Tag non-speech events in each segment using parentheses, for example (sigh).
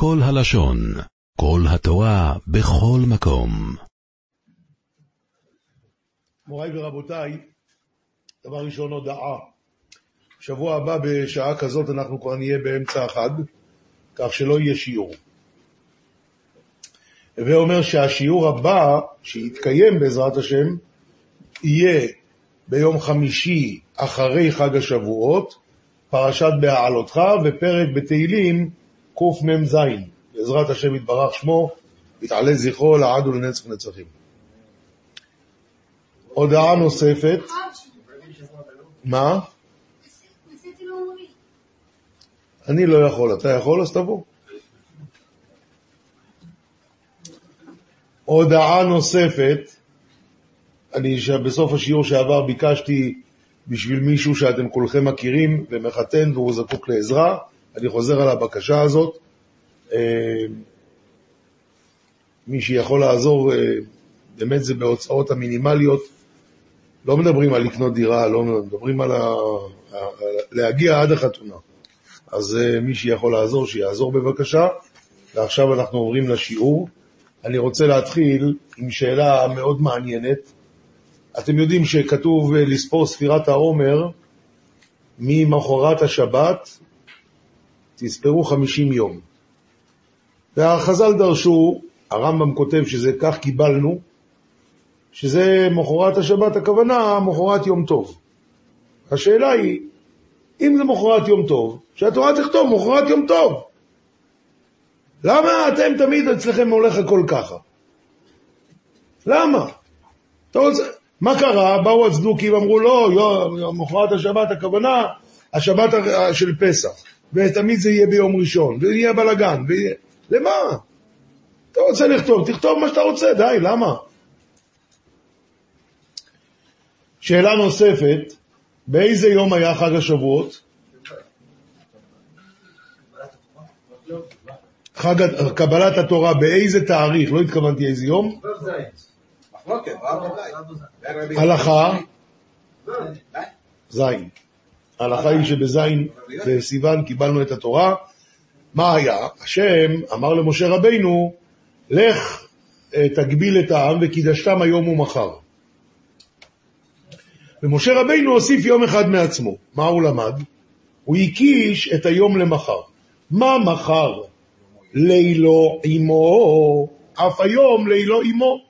כל הלשון, כל התורה, בכל מקום. מוריי ורבותיי, דבר ראשון הודעה. בשבוע הבא בשעה כזאת אנחנו כבר נהיה באמצע החג, כך שלא יהיה שיעור. הווה אומר שהשיעור הבא, שיתקיים בעזרת השם, יהיה ביום חמישי אחרי חג השבועות, פרשת בהעלותך ופרק בתהילים קמ"ז, בעזרת השם יתברך שמו, יתעלה זכרו לעד ולנצח נצחים. הודעה נוספת, מה? אני לא יכול, אתה יכול? אז תבוא. הודעה נוספת, אני בסוף השיעור שעבר ביקשתי בשביל מישהו שאתם כולכם מכירים ומחתן והוא זקוק לעזרה, אני חוזר על הבקשה הזאת. אה, מי שיכול לעזור, אה, באמת זה בהוצאות המינימליות. לא מדברים על לקנות דירה, לא מדברים על ה... להגיע עד החתונה. אז אה, מי שיכול לעזור, שיעזור בבקשה. ועכשיו אנחנו עוברים לשיעור. אני רוצה להתחיל עם שאלה מאוד מעניינת. אתם יודעים שכתוב לספור ספירת העומר ממחרת השבת, תספרו 50 יום. והחז"ל דרשו, הרמב"ם כותב שזה כך קיבלנו, שזה מחרת השבת, הכוונה מחרת יום טוב. השאלה היא, אם זה מחרת יום טוב, שהתורה תכתוב מחרת יום טוב. למה אתם תמיד אצלכם הולך הכל ככה? למה? אתה רוצה... מה קרה? באו הצדוקים, אמרו לא, מחרת השבת, הכוונה, השבת של פסח, ותמיד זה יהיה ביום ראשון, ויהיה בלאגן, ויהיה... למה? אתה רוצה לכתוב, תכתוב מה שאתה רוצה, די, למה? שאלה נוספת, באיזה יום היה חג השבועות? חג קבלת התורה באיזה תאריך? לא התכוונתי איזה יום? הלכה? זין. ההלכה היא שבזין בסיוון קיבלנו את התורה. מה היה? השם אמר למשה רבינו, לך אה, תגביל את העם וקידשתם היום ומחר. ומשה רבינו הוסיף יום אחד מעצמו. מה הוא למד? הוא הקיש את היום למחר. מה מחר? לילו עמו, אף היום לילו עמו.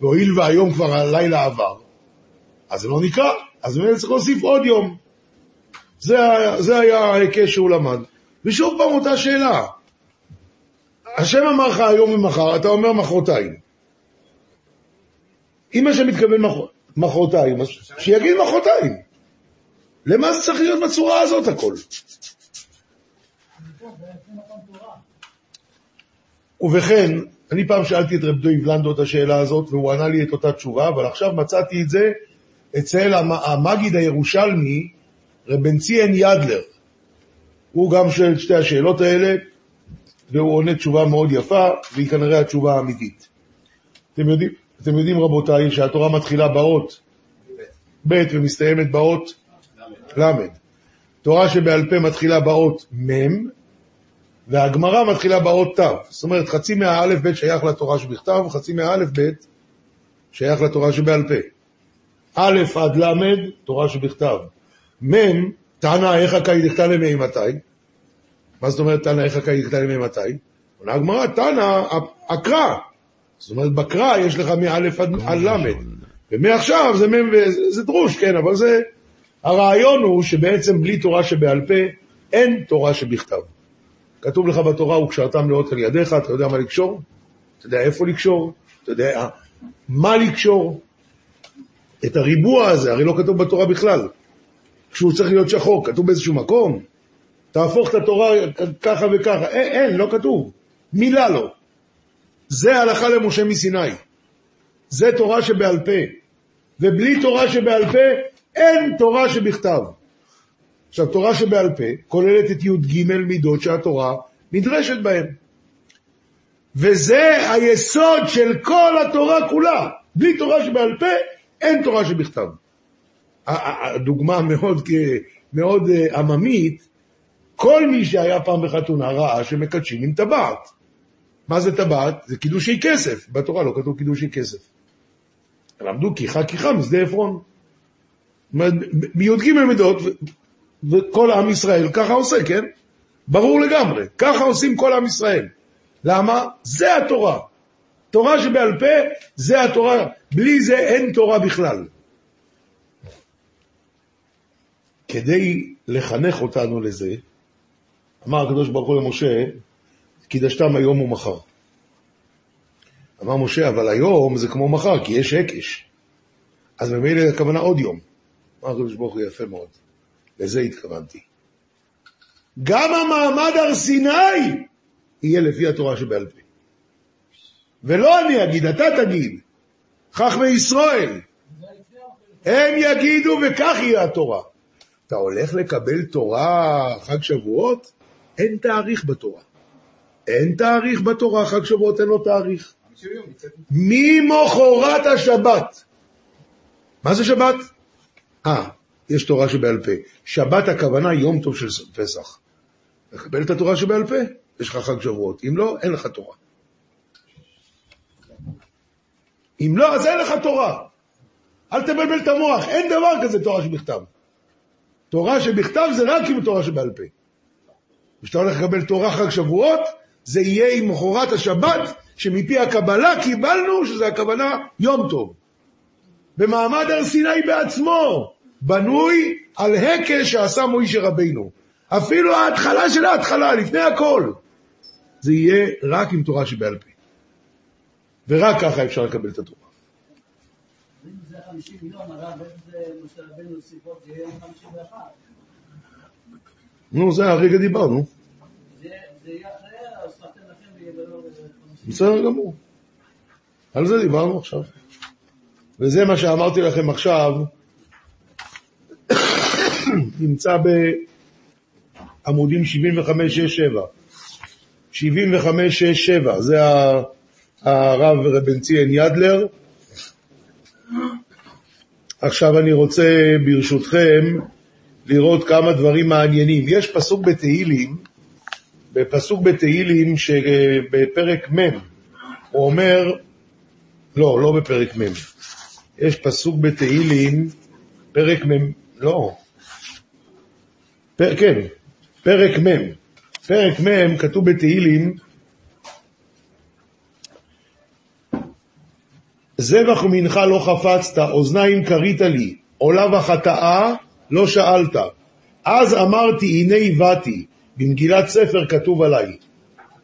והואיל והיום כבר הלילה עבר, אז זה לא נקרא, אז באמת צריך להוסיף עוד יום. זה, זה היה ההיקש שהוא למד. ושוב פעם אותה שאלה. השם אמר לך היום ומחר, אתה אומר מחרתיים. אם השם מתכוון מח... מחרתיים, אז שיגיד מחרתיים. למה זה צריך להיות בצורה הזאת הכל? ובכן, אני פעם שאלתי את רב דויב לנדו את השאלה הזאת, והוא ענה לי את אותה תשובה, אבל עכשיו מצאתי את זה אצל המגיד הירושלמי, רב בן ציין ידלר. הוא גם שואל את שתי השאלות האלה, והוא עונה תשובה מאוד יפה, והיא כנראה התשובה האמיתית. אתם יודעים, אתם יודעים רבותיי, שהתורה מתחילה באות ב' ומסתיימת באות ל'. תורה שבעל פה מתחילה באות מ', והגמרא מתחילה באות ת'. זאת אומרת, חצי מהאלף ב' שייך לתורה שבכתב, וחצי מהאלף ב' שייך לתורה שבעל פה. א' עד ל', תורה שבכתב. מ', תנא איך הקאי דכתא למי מתי? מה זאת אומרת תנא איך הקאי דכתא למי מתי? עונה הגמרא, תנא, הקרא. זאת אומרת, בקרא יש לך מא' עד ל', ומעכשיו זה מ' וזה דרוש, כן, אבל זה... הרעיון הוא שבעצם בלי תורה שבעל פה, אין תורה שבכתב. כתוב לך בתורה, וקשרתם לאות על ידיך, אתה יודע מה לקשור? אתה יודע איפה לקשור? אתה יודע מה לקשור? את הריבוע הזה, הרי לא כתוב בתורה בכלל. כשהוא צריך להיות שחור, כתוב באיזשהו מקום? תהפוך את התורה ככה וככה. אין, אין, לא כתוב. מילה לא. זה הלכה למשה מסיני. זה תורה שבעל פה. ובלי תורה שבעל פה, אין תורה שבכתב. עכשיו, תורה שבעל פה כוללת את י"ג מידות שהתורה נדרשת בהן. וזה היסוד של כל התורה כולה. בלי תורה שבעל פה, אין תורה שבכתב. הדוגמה מאוד, מאוד אה, עממית, כל מי שהיה פעם בחתונה ראה שמקדשים עם טבעת. מה זה טבעת? זה קידושי כסף. בתורה לא כתוב קידושי כסף. למדו כיחה כיחה משדה עפרון. בי"ג מידות, וכל עם ישראל ככה עושה, כן? ברור לגמרי. ככה עושים כל עם ישראל. למה? זה התורה. תורה שבעל פה, זה התורה. בלי זה אין תורה בכלל. כדי לחנך אותנו לזה, אמר הקדוש ברוך הוא למשה, קידשתם היום ומחר. אמר משה, אבל היום זה כמו מחר, כי יש הקש. אז ממילא הכוונה עוד יום. אמר הקדוש ברוך הוא יפה מאוד. לזה התכוונתי. גם המעמד הר סיני יהיה לפי התורה שבעל פה. ולא אני אגיד, אתה תגיד. חכמי ישראל. הם יגידו וכך יהיה התורה. אתה הולך לקבל תורה חג שבועות? אין תאריך בתורה. אין תאריך בתורה, חג שבועות אין לו תאריך. ממחרת השבת. מה זה שבת? אה, יש תורה שבעל פה. שבת הכוונה יום טוב של פסח. לקבל את התורה שבעל פה, יש לך חג שבועות. אם לא, אין לך תורה. אם לא, אז אין לך תורה. אל תבלבל את המוח, אין דבר כזה תורה שבכתב. תורה שבכתב זה רק עם תורה שבעל פה. כשאתה הולך לקבל תורה חג שבועות, זה יהיה עם מחרת השבת, שמפי הקבלה קיבלנו שזה הכוונה יום טוב. במעמד הר סיני בעצמו, בנוי על הקש שעשה מוישה רבינו. אפילו ההתחלה של ההתחלה, לפני הכל. זה יהיה רק עם תורה שבעל פה. ורק ככה אפשר לקבל את התורה. אם זה 50 מיליון, הרב, איך זה משה רבנו הוסיף עוד, זה יהיה 51. נו, זה הרגע דיברנו. זה יהיה אחרי, אז נותן לכם ויהיה 50. בסדר גמור. על זה דיברנו עכשיו. וזה מה שאמרתי לכם עכשיו, (coughs) נמצא בעמודים 75-6-7. 75-6-7, זה הרב רבן ציין ידלר. עכשיו אני רוצה ברשותכם לראות כמה דברים מעניינים. יש פסוק בתהילים, בפסוק בתהילים שבפרק מ', הוא אומר, לא, לא בפרק מ', יש פסוק בתהילים, פרק מ', לא, פר, כן, פרק מ', פרק מ', כתוב בתהילים, זבח ומנחה לא חפצת, אוזניים כרית לי, עולה וחטאה לא שאלת. אז אמרתי, הנה באתי, במגילת ספר כתוב עליי.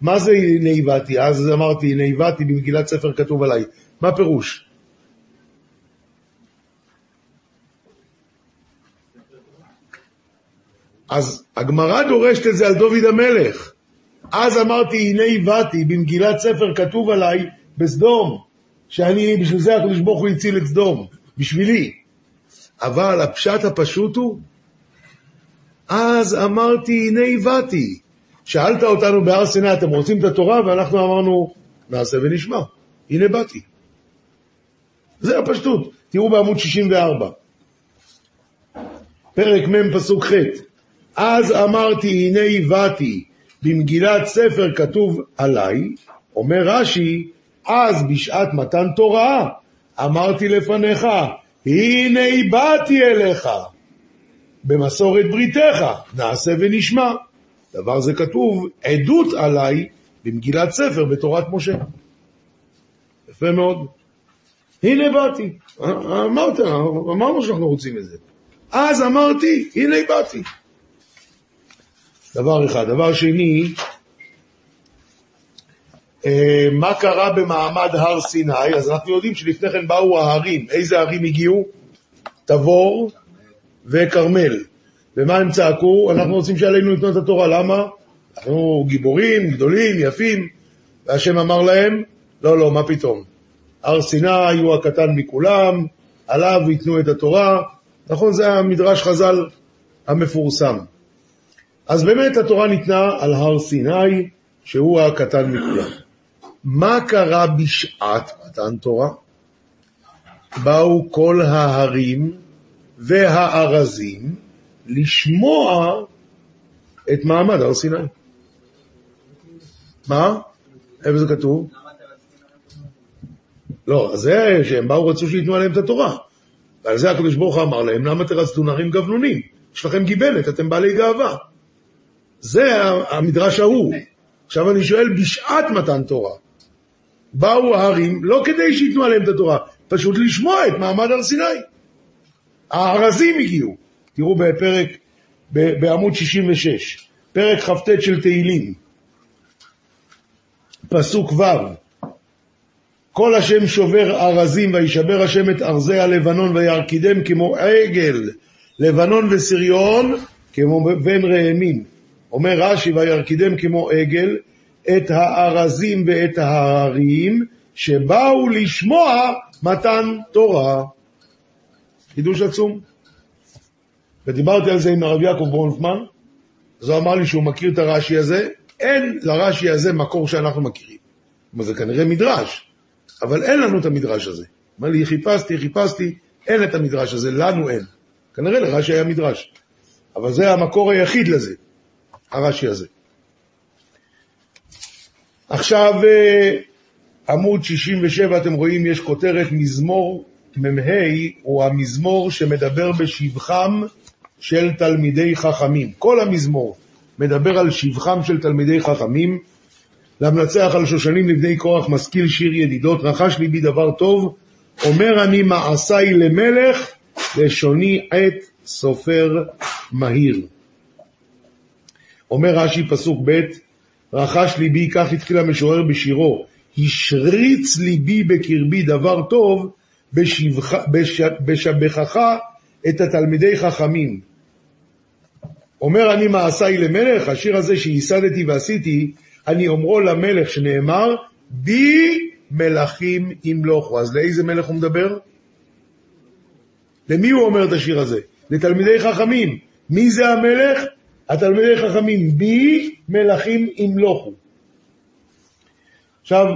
מה זה הנה באתי? אז אמרתי, הנה באתי, במגילת ספר כתוב עליי. מה פירוש? אז הגמרא דורשת את זה על דוד המלך. אז אמרתי, הנה באתי, במגילת ספר כתוב עליי בסדום, שאני, בשביל זה הקדוש ברוך הוא הציל את סדום, בשבילי. אבל הפשט הפשוט הוא, אז אמרתי, הנה באתי. שאלת אותנו בהר סיני, אתם רוצים את התורה? ואנחנו אמרנו, נעשה ונשמע. הנה באתי. זה הפשטות. תראו בעמוד 64. פרק מ' פסוק ח' אז אמרתי, הנה באתי, במגילת ספר כתוב עליי, אומר רש"י, אז בשעת מתן תורה, אמרתי לפניך, הנה באתי אליך, במסורת בריתך, נעשה ונשמע. דבר זה כתוב, עדות עליי, במגילת ספר בתורת משה. יפה מאוד. הנה באתי. אמרת, אמרנו שאנחנו רוצים את זה. אז אמרתי, הנה באתי. דבר אחד. דבר שני, מה קרה במעמד הר סיני? אז אנחנו יודעים שלפני כן באו ההרים. איזה הרים הגיעו? תבור וכרמל. ומה הם צעקו? אנחנו רוצים שעלינו לתנות את התורה. למה? אנחנו גיבורים, גדולים, יפים. והשם אמר להם, לא, לא, מה פתאום. הר סיני הוא הקטן מכולם, עליו ייתנו את התורה. נכון, זה המדרש חז"ל המפורסם. אז באמת התורה ניתנה על הר סיני, שהוא הקטן מכולם. מה קרה בשעת מתן תורה? באו כל ההרים והארזים לשמוע את מעמד הר סיני. מה? איפה זה כתוב? לא, זה שהם באו רצו שייתנו עליהם את התורה. ועל זה הקדוש ברוך אמר להם, למה תרצדו נערים גבנונים? יש לכם גיבנת, אתם בעלי גאווה. זה המדרש ההוא. עכשיו אני שואל, בשעת מתן תורה, באו ההרים לא כדי שייתנו עליהם את התורה, פשוט לשמוע את מעמד הר סיני. הארזים הגיעו. תראו בפרק, בעמוד 66, פרק כ"ט של תהילים, פסוק ו' כל השם שובר ארזים וישבר השם את ארזי הלבנון וירקידם כמו עגל לבנון וסריון כמו בן ראמים. אומר רש"י וירקידם כמו עגל את הארזים ואת ההרים שבאו לשמוע מתן תורה. חידוש עצום. ודיברתי על זה עם הרב יעקב ברונפמן, אז הוא אמר לי שהוא מכיר את הרש"י הזה, אין לרש"י הזה מקור שאנחנו מכירים. אבל זה כנראה מדרש, אבל אין לנו את המדרש הזה. אמר לי, חיפשתי, חיפשתי, אין את המדרש הזה, לנו אין. כנראה לרש"י היה מדרש. אבל זה המקור היחיד לזה, הרש"י הזה. עכשיו, אה, עמוד 67, אתם רואים, יש כותרת מזמור מ"ה, הוא המזמור שמדבר בשבחם של תלמידי חכמים. כל המזמור מדבר על שבחם של תלמידי חכמים. למנצח על שושנים לבני קורח משכיל שיר ידידות, רכש ליבי דבר טוב, אומר אני מעשיי למלך, לשוני עת סופר מהיר. אומר רש"י פסוק ב', רכש ליבי, כך התחיל המשורר בשירו, השריץ ליבי בקרבי דבר טוב, בשבחך את התלמידי חכמים. אומר אני מעשיי למלך, השיר הזה שייסדתי ועשיתי, אני אומרו למלך שנאמר, בי מלכים ימלוכו. אז לאיזה מלך הוא מדבר? למי הוא אומר את השיר הזה? לתלמידי חכמים. מי זה המלך? התלמידי חכמים. בי מלכים ימלוכו. עכשיו,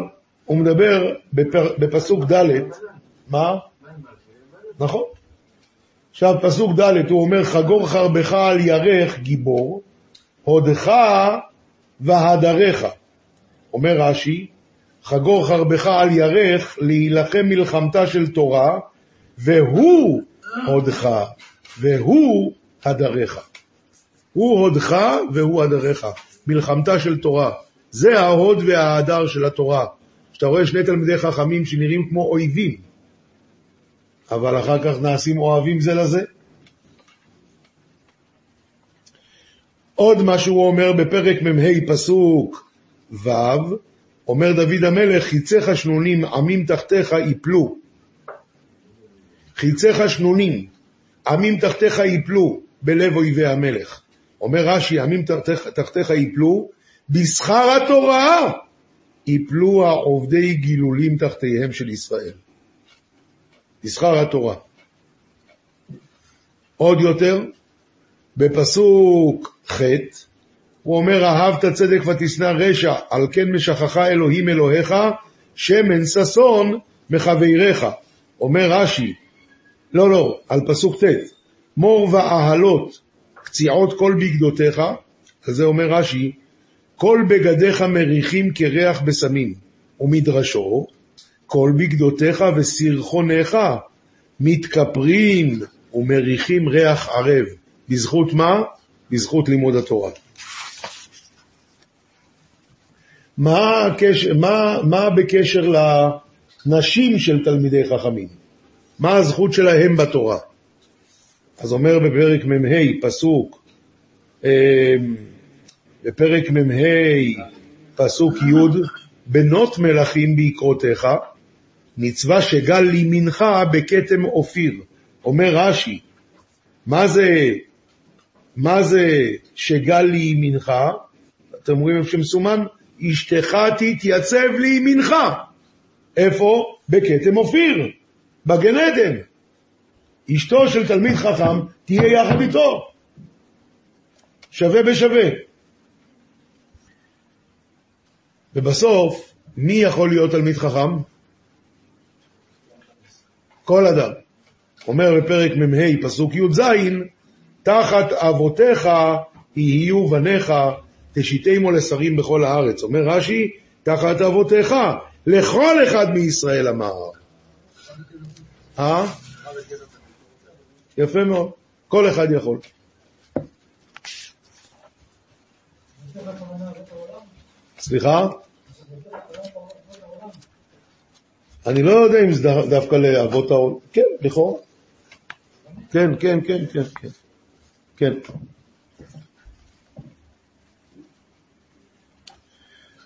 הוא מדבר בפר, בפסוק ד', מה? נכון. עכשיו פסוק ד' הוא אומר חגור חרבך על ירך גיבור, הודך והדרך. אומר רש"י, חגור חרבך על ירך להילחם מלחמתה של תורה, והוא הודך, והוא הדרך. הוא הודך והוא הדרך. מלחמתה של תורה. זה ההוד וההדר של התורה. שאתה רואה שני תלמידי חכמים שנראים כמו אויבים, אבל אחר כך נעשים אוהבים זה לזה. עוד מה שהוא אומר בפרק מ"ה פסוק ו', אומר דוד המלך, חיציך שנונים, עמים תחתיך יפלו. חיציך שנונים, עמים תחתיך יפלו בלב אויבי המלך. אומר רש"י, עמים תחתיך, יפלו, בשכר התורה יפלו העובדי גילולים תחתיהם של ישראל. בשכר התורה. עוד יותר, בפסוק ח' הוא אומר, אהבת צדק ותשנא רשע, על כן משכחה אלוהים אלוהיך, שמן ששון מחבריך. אומר רש"י, לא, לא, על פסוק ט', מור ואהלות קציעות כל בגדותיך, על זה אומר רש"י, כל בגדיך מריחים כריח בסמים, ומדרשו, כל בגדותיך וסרחונך מתכפרים ומריחים ריח ערב. בזכות מה? בזכות לימוד התורה. מה, הקשר, מה, מה בקשר לנשים של תלמידי חכמים? מה הזכות שלהם בתורה? אז אומר בפרק מ"ה, פסוק, אה, בפרק מ"ה, פסוק י', בנות מלכים בעקרותיך, מצווה שגל לימינך בכתם אופיר. אומר רש"י, מה זה, מה זה שגל לימינך? אתם רואים איפה שמסומן? אשתך תתייצב לימינך. איפה? בכתם אופיר, בגן עדן. אשתו של תלמיד חכם תהיה יחד איתו. שווה בשווה. ובסוף, מי יכול להיות תלמיד חכם? כל אדם. אומר בפרק מ"ה, פסוק י"ז, תחת אבותיך יהיו בניך תשיתמו לשרים בכל הארץ. אומר רש"י, תחת אבותיך, לכל אחד מישראל אמר. אה? יפה מאוד, כל אחד יכול. סליחה? אני לא יודע אם זה דווקא לאבות העולם. כן, לכאורה. כן, כן, כן, כן, כן. כן.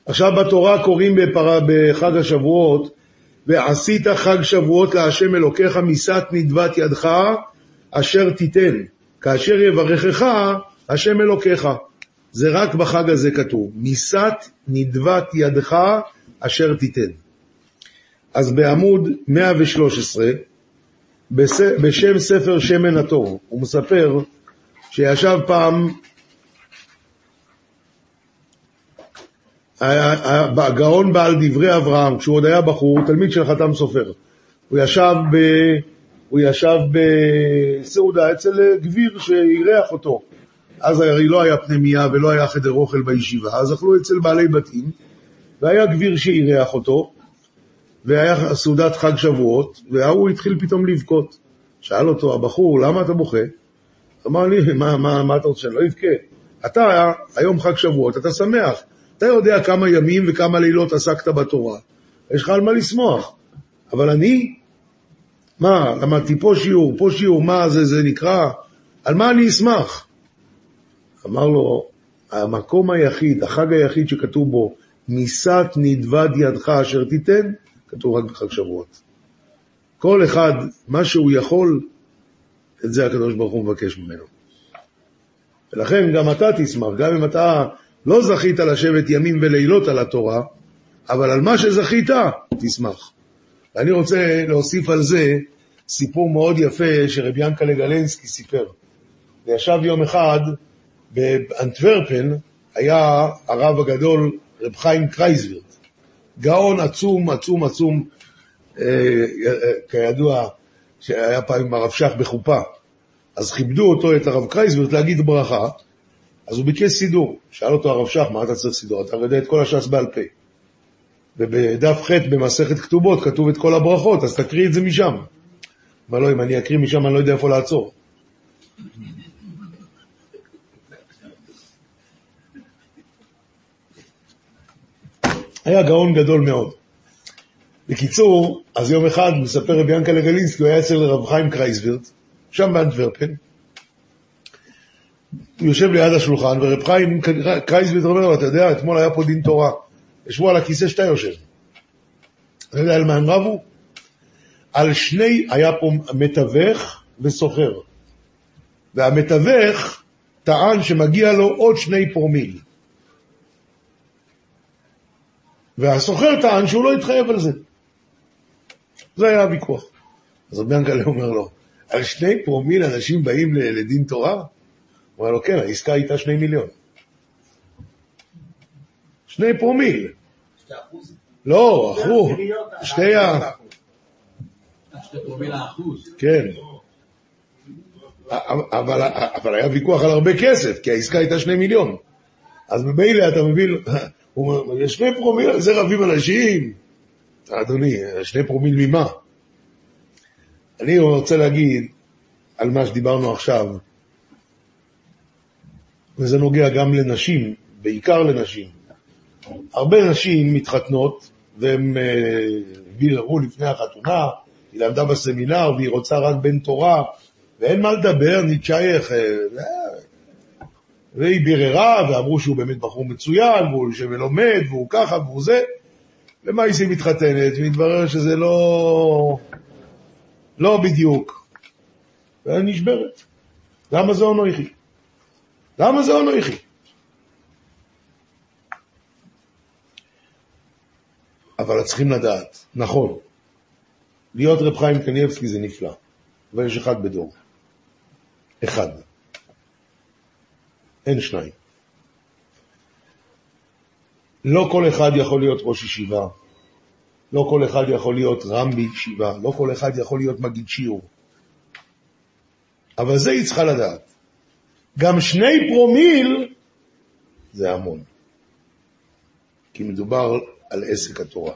עכשיו בתורה קוראים בפר... בחג השבועות, ועשית חג שבועות להשם אלוקיך משאת נדבת ידך אשר תיתן, כאשר יברכך השם אלוקיך. זה רק בחג הזה כתוב, משאת נדבת ידך אשר תיתן. אז בעמוד 113, בשם ספר שמן הטוב, הוא מספר שישב פעם הגאון בעל דברי אברהם, כשהוא עוד היה בחור, תלמיד של חתם סופר. הוא ישב, הוא ישב בסעודה אצל גביר שאירח אותו. אז הרי לא היה פנימייה ולא היה חדר אוכל בישיבה, אז אכלו אצל בעלי בתים, והיה גביר שאירח אותו, והיה סעודת חג שבועות, וההוא התחיל פתאום לבכות. שאל אותו הבחור, למה אתה בוכה? אמר לי, מה, מה, מה אתה רוצה, שאני לא אבכה? אתה, היום חג שבועות, אתה שמח. אתה יודע כמה ימים וכמה לילות עסקת בתורה. יש לך על מה לשמוח. אבל אני, מה, למדתי פה שיעור, פה שיעור, מה זה, זה נקרא? על מה אני אשמח? אמר לו, המקום היחיד, החג היחיד שכתוב בו, משאת נדבד ידך אשר תיתן, כתוב רק בחג שבועות. כל אחד, מה שהוא יכול, את זה הקדוש ברוך הוא מבקש ממנו. ולכן גם אתה תשמח, גם אם אתה לא זכית לשבת ימים ולילות על התורה, אבל על מה שזכית, תשמח. ואני רוצה להוסיף על זה סיפור מאוד יפה שרבי ינקלה גלנסקי סיפר. וישב יום אחד באנטוורפן, היה הרב הגדול רב חיים קרייזווירט, גאון עצום, עצום, עצום, אה, אה, כידוע, שהיה פעם עם הרב שך בחופה. אז כיבדו אותו, את הרב קרייזווירט, להגיד ברכה, אז הוא ביקש סידור. שאל אותו הרב שך, מה אתה צריך סידור? אתה יודע את כל הש"ס בעל פה. ובדף ח' במסכת כתובות כתוב את כל הברכות, אז תקריא את זה משם. אמר לו, אם אני אקריא משם אני לא יודע איפה לעצור. היה גאון גדול מאוד. בקיצור, אז יום אחד מספר רבי ינקלה גלינסקי, הוא היה אצל רב חיים קרייסווירט, שם באנטוורפן, הוא יושב ליד השולחן, ורב חיים קרייסווירט אומר לו, אתה יודע, אתמול היה פה דין תורה, ישבו על הכיסא שאתה יושב. אתה יודע על מה הם רבו? על שני, היה פה מתווך וסוחר. והמתווך טען שמגיע לו עוד שני פרומיל. והסוחר טען שהוא לא התחייב על זה. זה היה הוויכוח. אז רבי ינקלה אומר לו, על שני פרומיל אנשים באים לדין תורה? הוא אומר לו, כן, העסקה הייתה שני מיליון. שני פרומיל. לא, אחוז. שתי ה... כן. אבל, אבל היה ויכוח על הרבה כסף, כי העסקה הייתה שני מיליון. אז ממילא אתה מבין, (laughs) הוא אומר, יש שני פרומיל, על זה רבים אנשים. אדוני, שני פרומיל ממה? אני רוצה להגיד על מה שדיברנו עכשיו, וזה נוגע גם לנשים, בעיקר לנשים. הרבה נשים מתחתנות, והן ביררו לפני החתונה, היא למדה בסמינר והיא רוצה רק בן תורה, ואין מה לדבר, נישט שייך, והיא ביררה, ואמרו שהוא באמת בחור מצוין, והוא יושב ולומד, והוא ככה, והוא זה, ומה היא מתחתנת, ומתברר שזה לא... לא בדיוק. והיא נשברת. למה זה אונויכי? למה זה אונויכי? אבל צריכים לדעת, נכון, להיות רב חיים קניאבסקי זה נפלא, אבל יש אחד בדור. אחד. אין שניים. לא כל אחד יכול להיות ראש ישיבה, לא כל אחד יכול להיות רם בישיבה, לא כל אחד יכול להיות מגיד שיעור. אבל זה היא צריכה לדעת. גם שני פרומיל זה המון. כי מדובר על עסק התורה.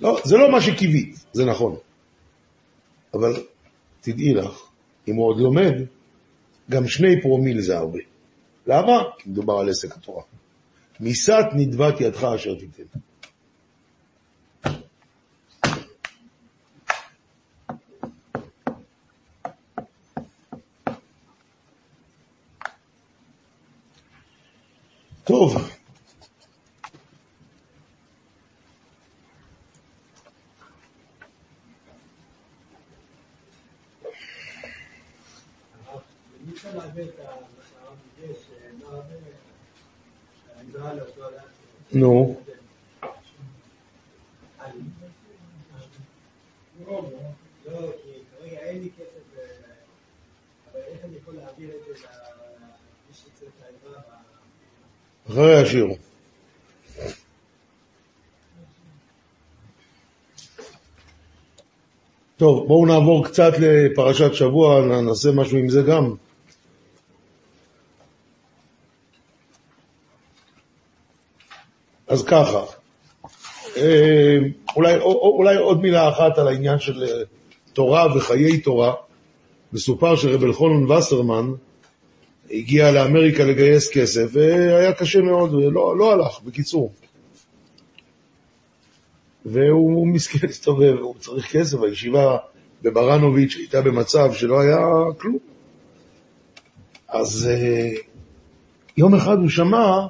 לא, זה לא מה שקיווית, זה נכון. אבל תדעי לך, אם הוא עוד לומד, גם שני פרומיל זה הרבה. למה? כי מדובר על עסק התורה. מיסת נדבת ידך אשר תיתן. טוב. אי אפשר להעביר את הרב ביקש, לא הרבה, העזרה לאותו אדם. נו, לא, כי כרגע אין לי כסף, אה, אבל איך אני יכול להעביר את זה למי שצריך את העזרה? ב- אחרי השיר. טוב, בואו נעבור קצת לפרשת שבוע, נעשה משהו עם זה גם. אז ככה, אה, אולי, או- אולי עוד מילה אחת על העניין של אה, תורה וחיי תורה. מסופר שרב אלחונן וסרמן הגיע לאמריקה לגייס כסף, והיה קשה מאוד, ולא לא הלך, בקיצור. והוא מסכן (laughs) הסתובב, הוא צריך כסף, הישיבה בברנוביץ' הייתה במצב שלא היה כלום. אז אה, יום אחד הוא שמע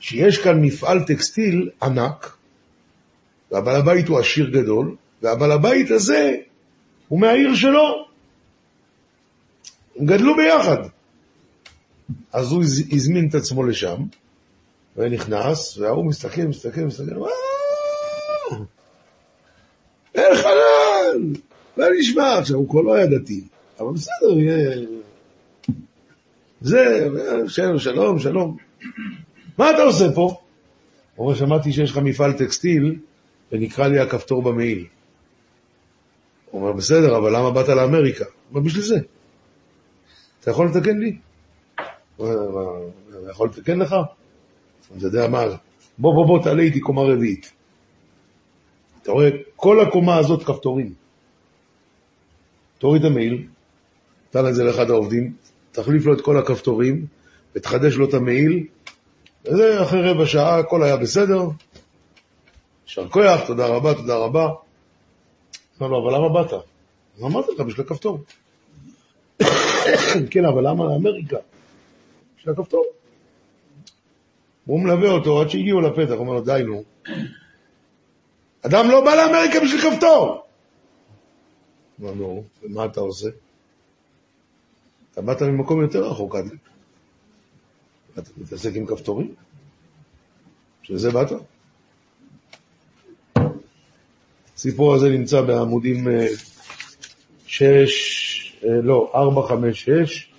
שיש כאן מפעל טקסטיל ענק, והבעל הבית הוא עשיר גדול, והבעל הבית הזה הוא מהעיר שלו. הם גדלו ביחד. אז הוא הז- הזמין את עצמו לשם, ונכנס, וההוא מסתכל, מסתכל, מסתכל, וואו. מה אתה עושה פה? הוא אומר, שמעתי שיש לך מפעל טקסטיל, ונקרא לי הכפתור במעיל. הוא אומר, בסדר, אבל למה באת לאמריקה? הוא אומר, בשביל זה. אתה יכול לתקן לי? הוא אני יכול לתקן לך? אתה יודע מה, בוא בוא בוא תעלה איתי קומה רביעית. אתה רואה, כל הקומה הזאת כפתורים. תוריד את המעיל, תן את זה לאחד העובדים, תחליף לו את כל הכפתורים, ותחדש לו את המעיל, וזה אחרי רבע שעה, הכל היה בסדר. יישר כוח, תודה רבה, תודה רבה. אמר לו, אבל למה באת? אז אמרתי לך, בשביל הכפתור. (coughs) כן, אבל למה לאמריקה? בשביל הכפתור. הוא מלווה אותו עד שהגיעו לפתח, הוא אומר לו, די נו. אדם לא בא לאמריקה בשביל כפתור! אמר נו, ומה אתה עושה? אתה באת ממקום יותר רחוק, עד... אתה מתעסק עם כפתורים? בשביל זה באת? הסיפור הזה נמצא בעמודים אה, שש, אה, לא, ארבע, חמש, שש.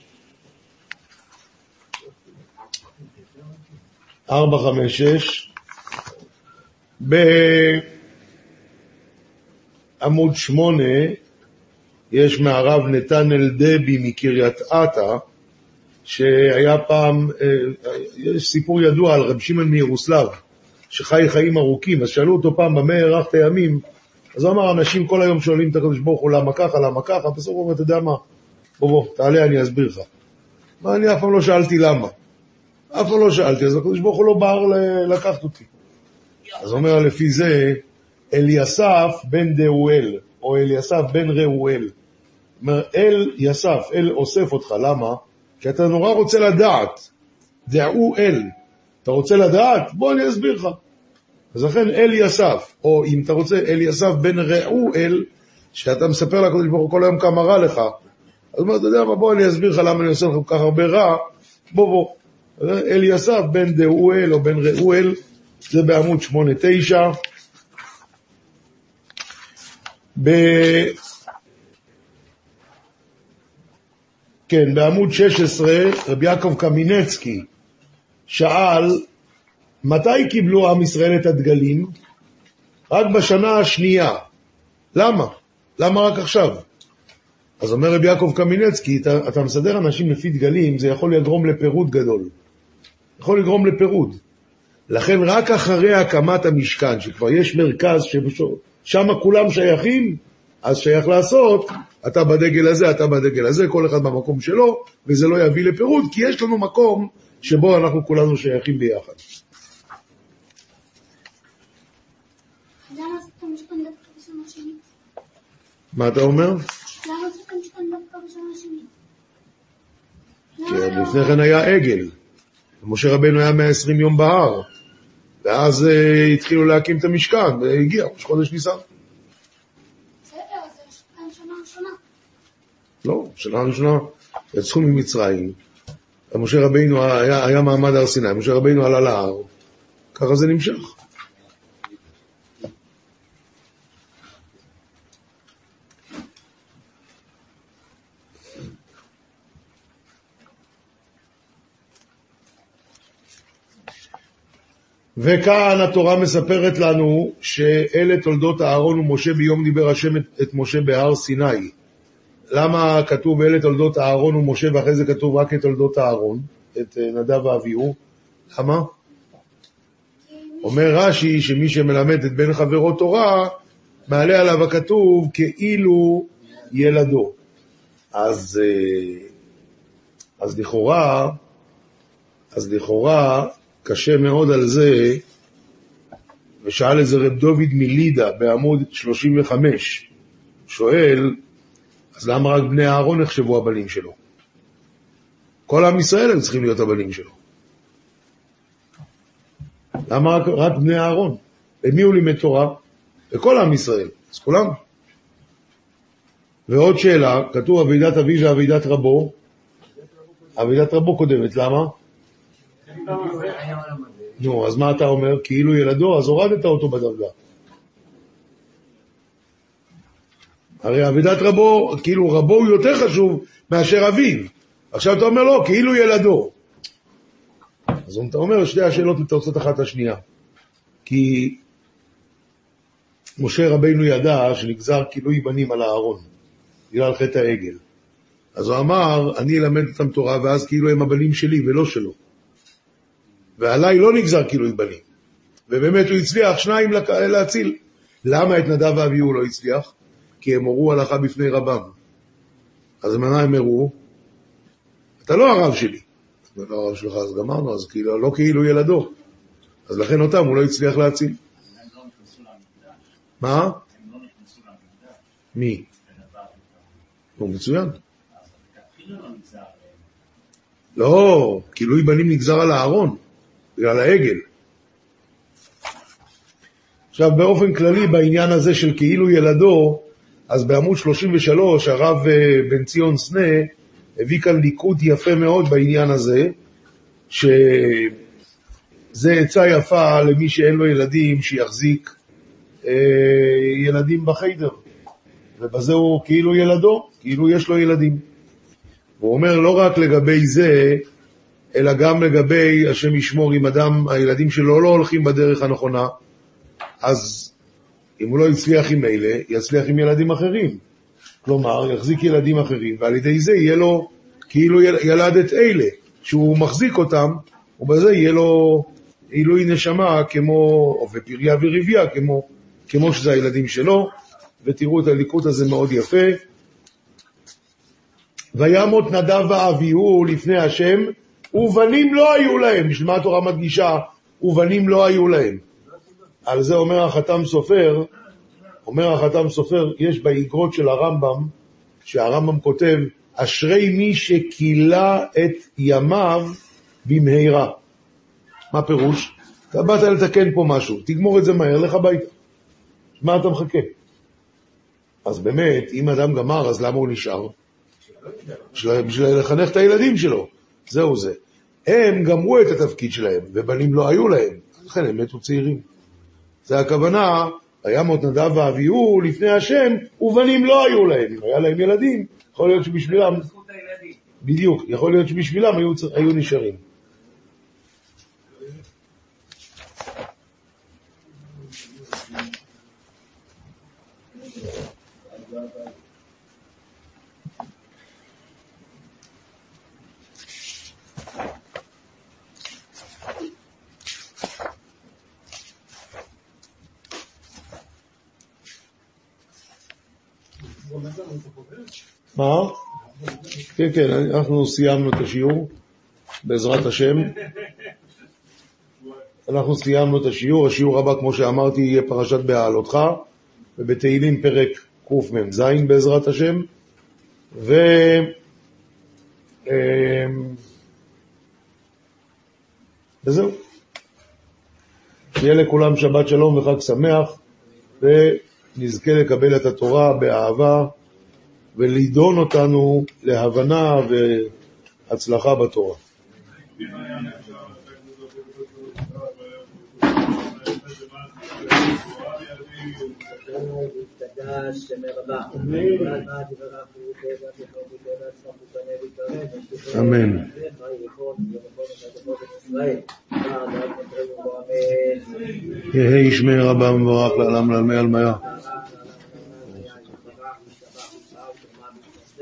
ארבע, חמש, שש. בעמוד שמונה יש מהרב נתנאל דבי מקריית אתא, שהיה פעם, אה, יש סיפור ידוע על רב שמעון מירוסלב, שחי חיים ארוכים, אז שאלו אותו פעם במה הארכת ימים, אז הוא אמר, אנשים כל היום שואלים את הקדוש ברוך הוא למה ככה, למה ככה, בסוף הוא אומר, אתה יודע מה, בוא בוא, תעלה אני אסביר לך. מה, אני אף פעם לא שאלתי למה. אף פעם לא שאלתי, אז הקדוש ברוך הוא לא בער לקחת אותי. אז הוא אומר לפי זה, אליסף בן דאואל, או אליסף בן ראואל. אומר, אל יסף, אל אוסף אותך, למה? כי אתה נורא רוצה לדעת. דעו אל. אתה רוצה לדעת? בוא אני אסביר לך. אז לכן אל יסף, או אם אתה רוצה, אל יסף בן ראואל, שאתה מספר לקדוש ברוך הוא כל היום כמה רע לך. אז הוא אומר, אתה יודע מה, בוא אני אסביר לך למה אני עושה לך כל כך הרבה רע. בוא בוא. אל יסף בן דאואל או בן ראואל, זה בעמוד 8-9. ב... כן, בעמוד 16, רבי יעקב קמינצקי שאל, מתי קיבלו עם ישראל את הדגלים? רק בשנה השנייה. למה? למה רק עכשיו? אז אומר רבי יעקב קמינצקי, אתה, אתה מסדר אנשים לפי דגלים, זה יכול לגרום לפירוד גדול. יכול לגרום לפירוד. לכן רק אחרי הקמת המשכן, שכבר יש מרכז ששם כולם שייכים, אז שייך לעשות, אתה בדגל הזה, אתה בדגל הזה, כל אחד במקום שלו, וזה לא יביא לפירוד, כי יש לנו מקום שבו אנחנו כולנו שייכים ביחד. מה אתה אומר? כי לפני כן היה עגל. משה רבנו היה 120 יום בהר, ואז uh, התחילו להקים את המשכן, והגיע ראש חודש ניסן. בסדר, אז זה כאן שנה ראשונה. לא, שנה ראשונה יצאו ממצרים, ומשה רבינו היה, היה מעמד הר סיני, משה רבינו עלה להר, ככה זה נמשך. וכאן התורה מספרת לנו שאלה תולדות אהרון ומשה ביום דיבר השם את, את משה בהר סיני. למה כתוב אלה תולדות אהרון ומשה ואחרי זה כתוב רק את תולדות אהרון, את אה, נדב ואביהו? למה? אומר רש"י שמי שמלמד את בן חברו תורה, מעלה עליו הכתוב כאילו ילדו. אז, אה, אז לכאורה, אז לכאורה קשה מאוד על זה, ושאל איזה רב דוד מלידה בעמוד 35, שואל, אז למה רק בני אהרון נחשבו הבנים שלו? כל עם ישראל הם צריכים להיות הבנים שלו. למה רק, רק בני אהרון? למי הוא לימד תורה? לכל עם ישראל, אז כולם. ועוד שאלה, כתוב אבידת אביו ואבידת רבו, אבידת רבו קודמת, למה? נו, אז מה אתה אומר? כאילו ילדו, אז הורדת אותו בדרגה. הרי אבידת רבו, כאילו רבו הוא יותר חשוב מאשר אביו. עכשיו אתה אומר לא, כאילו ילדו. אז אתה אומר, שתי השאלות מתרצות אחת לשנייה. כי משה רבינו ידע שנגזר כילוי בנים על הארון, בגלל חטא העגל. אז הוא אמר, אני אלמד אותם תורה, ואז כאילו הם הבנים שלי ולא שלו. ועליי לא נגזר כילוי בנים. ובאמת הוא הצליח שניים להציל. למה את נדב ואביהו לא הצליח? כי הם הורו הלכה בפני רבם. אז מה הם הראו? אתה לא הרב שלי. לא הרב שלך, אז גמרנו, אז כאילו, לא כאילו ילדו. אז לכן אותם הוא לא הצליח להציל. מה? מי? נו, מצוין. לא, כילוי בנים נגזר על הארון. בגלל העגל. עכשיו, באופן כללי, בעניין הזה של כאילו ילדו, אז בעמוד 33, הרב אה, בן ציון סנה הביא כאן ליקוד יפה מאוד בעניין הזה, שזה עצה יפה למי שאין לו ילדים, שיחזיק אה, ילדים בחיידר. ובזה הוא כאילו ילדו, כאילו יש לו ילדים. הוא אומר לא רק לגבי זה, אלא גם לגבי השם ישמור אם אדם, הילדים שלו לא הולכים בדרך הנכונה, אז אם הוא לא הצליח עם אלה, יצליח עם ילדים אחרים. כלומר, יחזיק ילדים אחרים, ועל ידי זה יהיה לו כאילו ילד את אלה, שהוא מחזיק אותם, ובזה יהיה לו עילוי נשמה כמו, או בפריה ורבייה, כמו, כמו שזה הילדים שלו, ותראו את הליקוט הזה מאוד יפה. וימות נדב ואביהו לפני השם, ובנים לא היו להם. בשביל מה התורה מדגישה? ובנים לא היו להם. על זה אומר החתם סופר, אומר החתם סופר, יש באגרות של הרמב"ם, שהרמב"ם כותב, אשרי מי שכילה את ימיו במהרה. מה פירוש? אתה באת לתקן פה משהו, תגמור את זה מהר, לך הביתה. מה אתה מחכה? אז באמת, אם אדם גמר, אז למה הוא נשאר? בשביל לחנך את הילדים שלו. זהו זה. הם גמרו את התפקיד שלהם, ובנים לא היו להם, לכן הם מתו צעירים. זה הכוונה, וימות נדב ואביהו לפני השם, ובנים לא היו להם. אם היה להם ילדים, יכול להיות שבשבילם... בדיוק, יכול להיות שבשבילם היו, היו נשארים. מה? כן, כן, אנחנו סיימנו את השיעור, בעזרת השם. אנחנו סיימנו את השיעור, השיעור הבא, כמו שאמרתי, יהיה פרשת בהעלותך, ובתהילים פרק קמ"ז בעזרת השם, ו... אמ, וזהו. שיהיה לכולם שבת שלום וחג שמח, ונזכה לקבל את התורה באהבה, ולדון אותנו להבנה והצלחה בתורה. אמן. יהי שמי רבה מבורך לעולם לעלמי עלמיה.